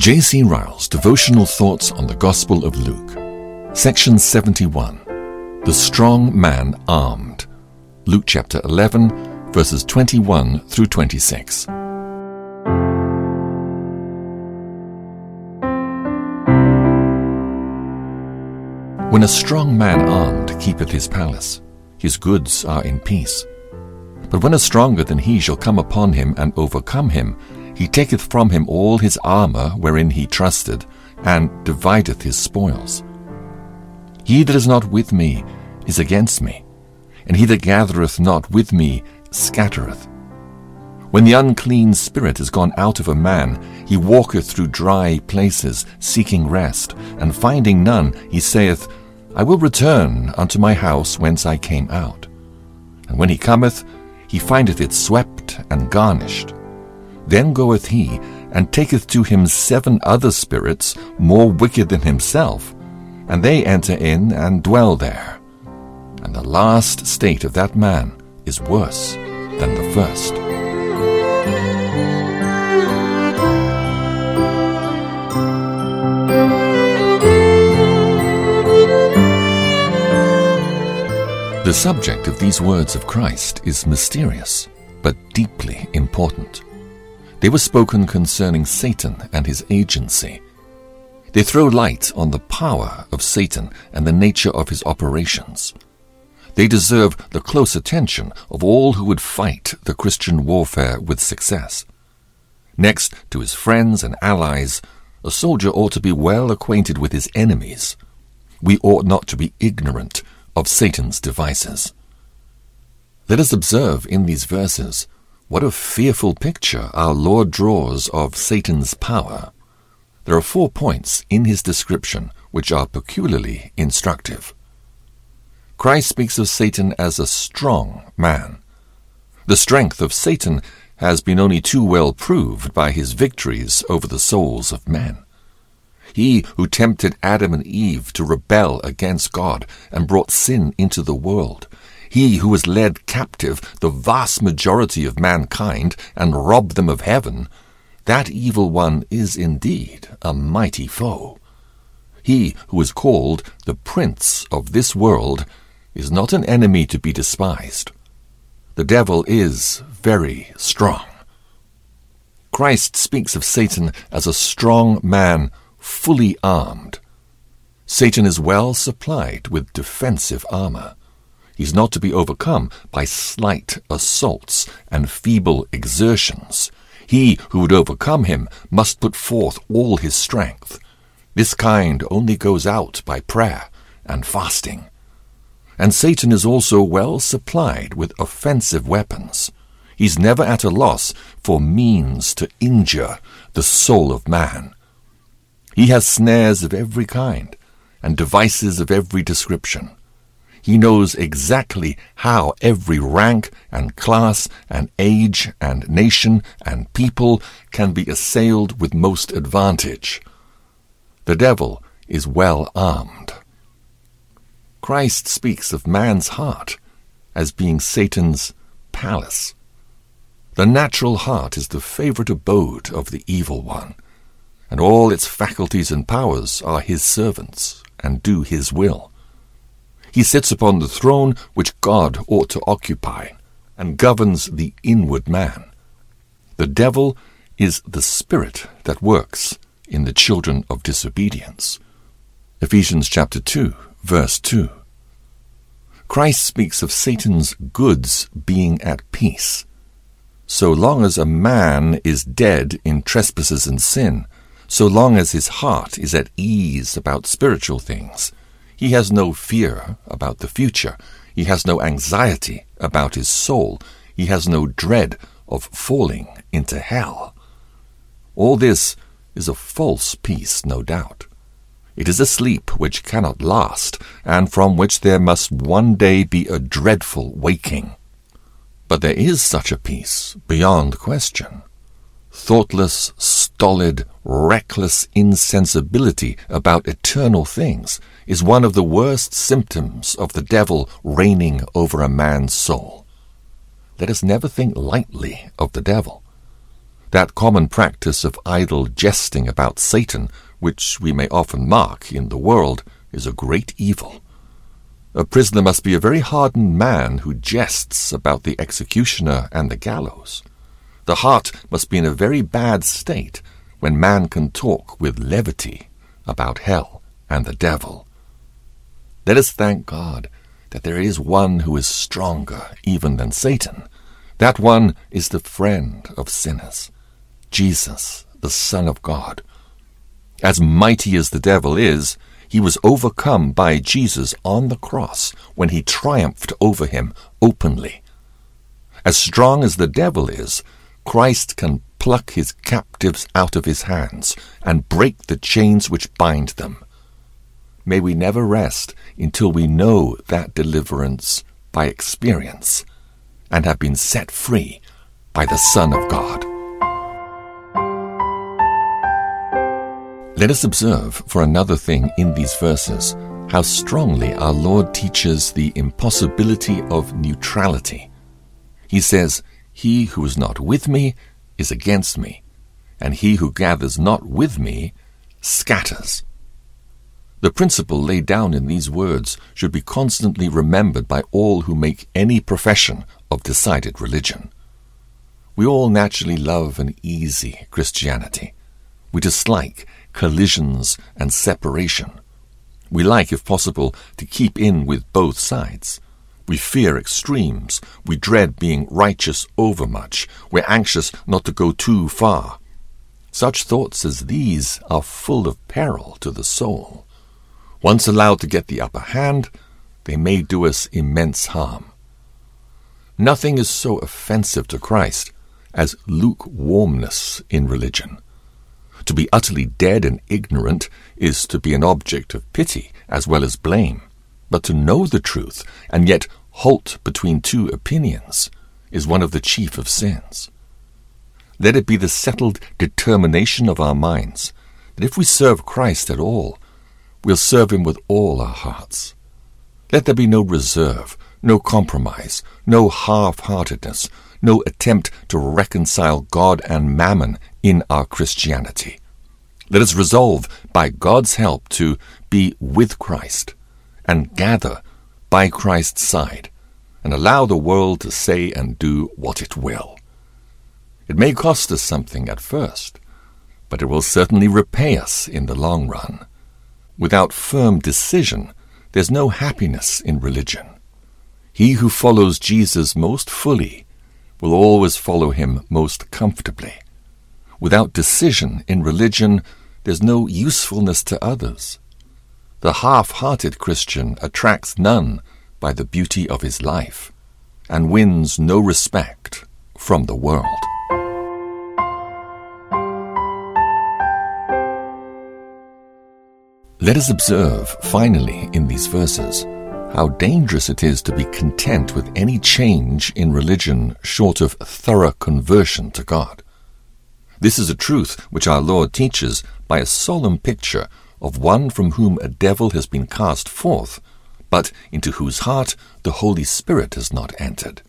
J.C. Ryle's Devotional Thoughts on the Gospel of Luke. Section 71. The Strong Man Armed. Luke chapter 11, verses 21 through 26. When a strong man armed keepeth his palace, his goods are in peace. But when a stronger than he shall come upon him and overcome him, he taketh from him all his armour wherein he trusted, and divideth his spoils. He that is not with me is against me, and he that gathereth not with me scattereth. When the unclean spirit is gone out of a man, he walketh through dry places, seeking rest, and finding none, he saith, I will return unto my house whence I came out. And when he cometh, he findeth it swept and garnished. Then goeth he, and taketh to him seven other spirits more wicked than himself, and they enter in and dwell there. And the last state of that man is worse than the first. The subject of these words of Christ is mysterious, but deeply important. They were spoken concerning Satan and his agency. They throw light on the power of Satan and the nature of his operations. They deserve the close attention of all who would fight the Christian warfare with success. Next to his friends and allies, a soldier ought to be well acquainted with his enemies. We ought not to be ignorant of Satan's devices. Let us observe in these verses what a fearful picture our Lord draws of Satan's power. There are four points in his description which are peculiarly instructive. Christ speaks of Satan as a strong man. The strength of Satan has been only too well proved by his victories over the souls of men. He who tempted Adam and Eve to rebel against God and brought sin into the world he who has led captive the vast majority of mankind and robbed them of heaven, that evil one is indeed a mighty foe. He who is called the prince of this world is not an enemy to be despised. The devil is very strong. Christ speaks of Satan as a strong man, fully armed. Satan is well supplied with defensive armor. He's not to be overcome by slight assaults and feeble exertions. He who would overcome him must put forth all his strength. This kind only goes out by prayer and fasting. And Satan is also well supplied with offensive weapons. He's never at a loss for means to injure the soul of man. He has snares of every kind and devices of every description. He knows exactly how every rank and class and age and nation and people can be assailed with most advantage. The devil is well armed. Christ speaks of man's heart as being Satan's palace. The natural heart is the favorite abode of the evil one, and all its faculties and powers are his servants and do his will. He sits upon the throne which God ought to occupy, and governs the inward man. The devil is the spirit that works in the children of disobedience. Ephesians chapter 2, verse 2. Christ speaks of Satan's goods being at peace. So long as a man is dead in trespasses and sin, so long as his heart is at ease about spiritual things, he has no fear about the future. He has no anxiety about his soul. He has no dread of falling into hell. All this is a false peace, no doubt. It is a sleep which cannot last, and from which there must one day be a dreadful waking. But there is such a peace, beyond question. Thoughtless, stolid, reckless insensibility about eternal things is one of the worst symptoms of the devil reigning over a man's soul. Let us never think lightly of the devil. That common practice of idle jesting about Satan, which we may often mark in the world, is a great evil. A prisoner must be a very hardened man who jests about the executioner and the gallows. The heart must be in a very bad state when man can talk with levity about hell and the devil. Let us thank God that there is one who is stronger even than Satan. That one is the friend of sinners, Jesus, the Son of God. As mighty as the devil is, he was overcome by Jesus on the cross when he triumphed over him openly. As strong as the devil is, Christ can pluck his captives out of his hands and break the chains which bind them. May we never rest until we know that deliverance by experience and have been set free by the Son of God. Let us observe for another thing in these verses how strongly our Lord teaches the impossibility of neutrality. He says, He who is not with me is against me, and he who gathers not with me scatters. The principle laid down in these words should be constantly remembered by all who make any profession of decided religion. We all naturally love an easy Christianity. We dislike collisions and separation. We like, if possible, to keep in with both sides. We fear extremes. We dread being righteous overmuch. We're anxious not to go too far. Such thoughts as these are full of peril to the soul. Once allowed to get the upper hand, they may do us immense harm. Nothing is so offensive to Christ as lukewarmness in religion. To be utterly dead and ignorant is to be an object of pity as well as blame. But to know the truth and yet halt between two opinions is one of the chief of sins. Let it be the settled determination of our minds that if we serve Christ at all, we'll serve him with all our hearts. Let there be no reserve, no compromise, no half-heartedness, no attempt to reconcile God and mammon in our Christianity. Let us resolve, by God's help, to be with Christ and gather by Christ's side and allow the world to say and do what it will. It may cost us something at first, but it will certainly repay us in the long run. Without firm decision, there's no happiness in religion. He who follows Jesus most fully will always follow him most comfortably. Without decision in religion, there's no usefulness to others. The half-hearted Christian attracts none by the beauty of his life and wins no respect from the world. Let us observe, finally, in these verses, how dangerous it is to be content with any change in religion short of thorough conversion to God. This is a truth which our Lord teaches by a solemn picture of one from whom a devil has been cast forth, but into whose heart the Holy Spirit has not entered.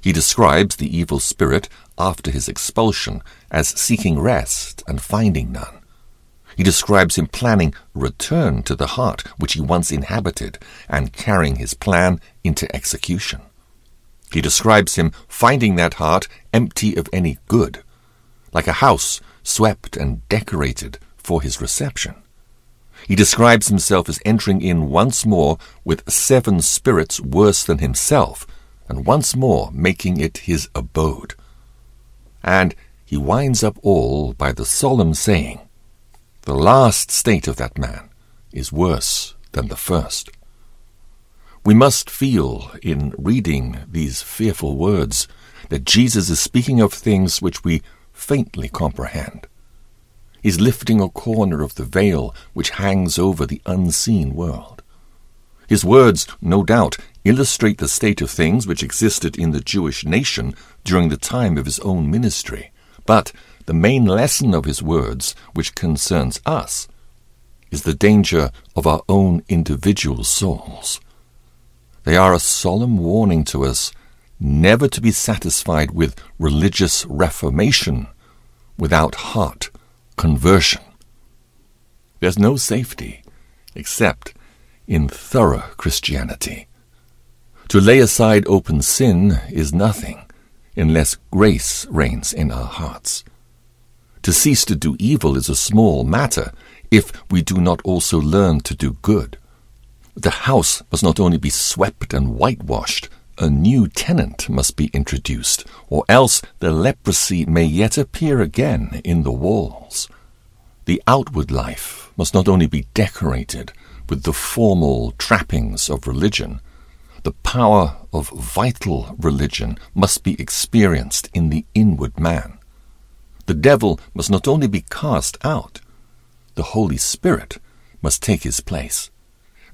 He describes the evil spirit after his expulsion as seeking rest and finding none. He describes him planning return to the heart which he once inhabited and carrying his plan into execution. He describes him finding that heart empty of any good, like a house swept and decorated for his reception. He describes himself as entering in once more with seven spirits worse than himself, and once more making it his abode. And he winds up all by the solemn saying, The last state of that man is worse than the first. We must feel, in reading these fearful words, that Jesus is speaking of things which we faintly comprehend He is lifting a corner of the veil which hangs over the unseen world. His words, no doubt, illustrate the state of things which existed in the Jewish nation during the time of his own ministry, but the main lesson of his words, which concerns us, is the danger of our own individual souls. They are a solemn warning to us never to be satisfied with religious reformation without heart conversion. There's no safety except in thorough Christianity. To lay aside open sin is nothing unless grace reigns in our hearts. To cease to do evil is a small matter if we do not also learn to do good. The house must not only be swept and whitewashed, a new tenant must be introduced, or else the leprosy may yet appear again in the walls. The outward life must not only be decorated with the formal trappings of religion, the power of vital religion must be experienced in the inward man. The devil must not only be cast out, the Holy Spirit must take his place.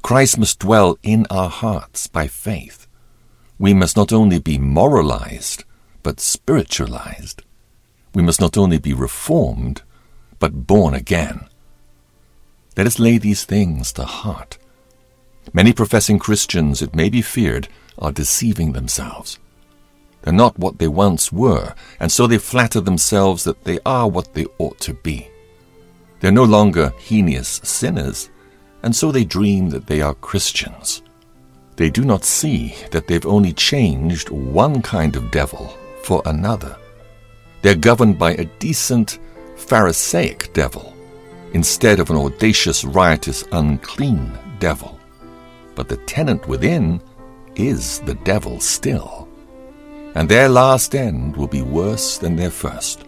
Christ must dwell in our hearts by faith. We must not only be moralized, but spiritualized. We must not only be reformed, but born again. Let us lay these things to heart. Many professing Christians, it may be feared, are deceiving themselves. They're not what they once were, and so they flatter themselves that they are what they ought to be. They're no longer heinous sinners, and so they dream that they are Christians. They do not see that they've only changed one kind of devil for another. They're governed by a decent, Pharisaic devil instead of an audacious, riotous, unclean devil. But the tenant within is the devil still and their last end will be worse than their first.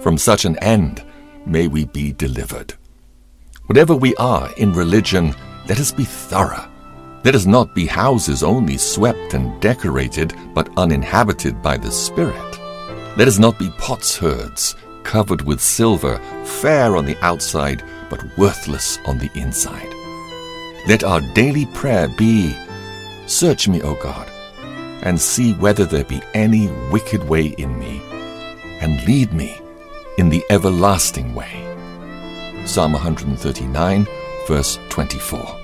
From such an end may we be delivered. Whatever we are in religion, let us be thorough. Let us not be houses only swept and decorated, but uninhabited by the Spirit. Let us not be potsherds, covered with silver, fair on the outside, but worthless on the inside. Let our daily prayer be, Search me, O God, and see whether there be any wicked way in me, and lead me in the everlasting way. Psalm 139, verse 24.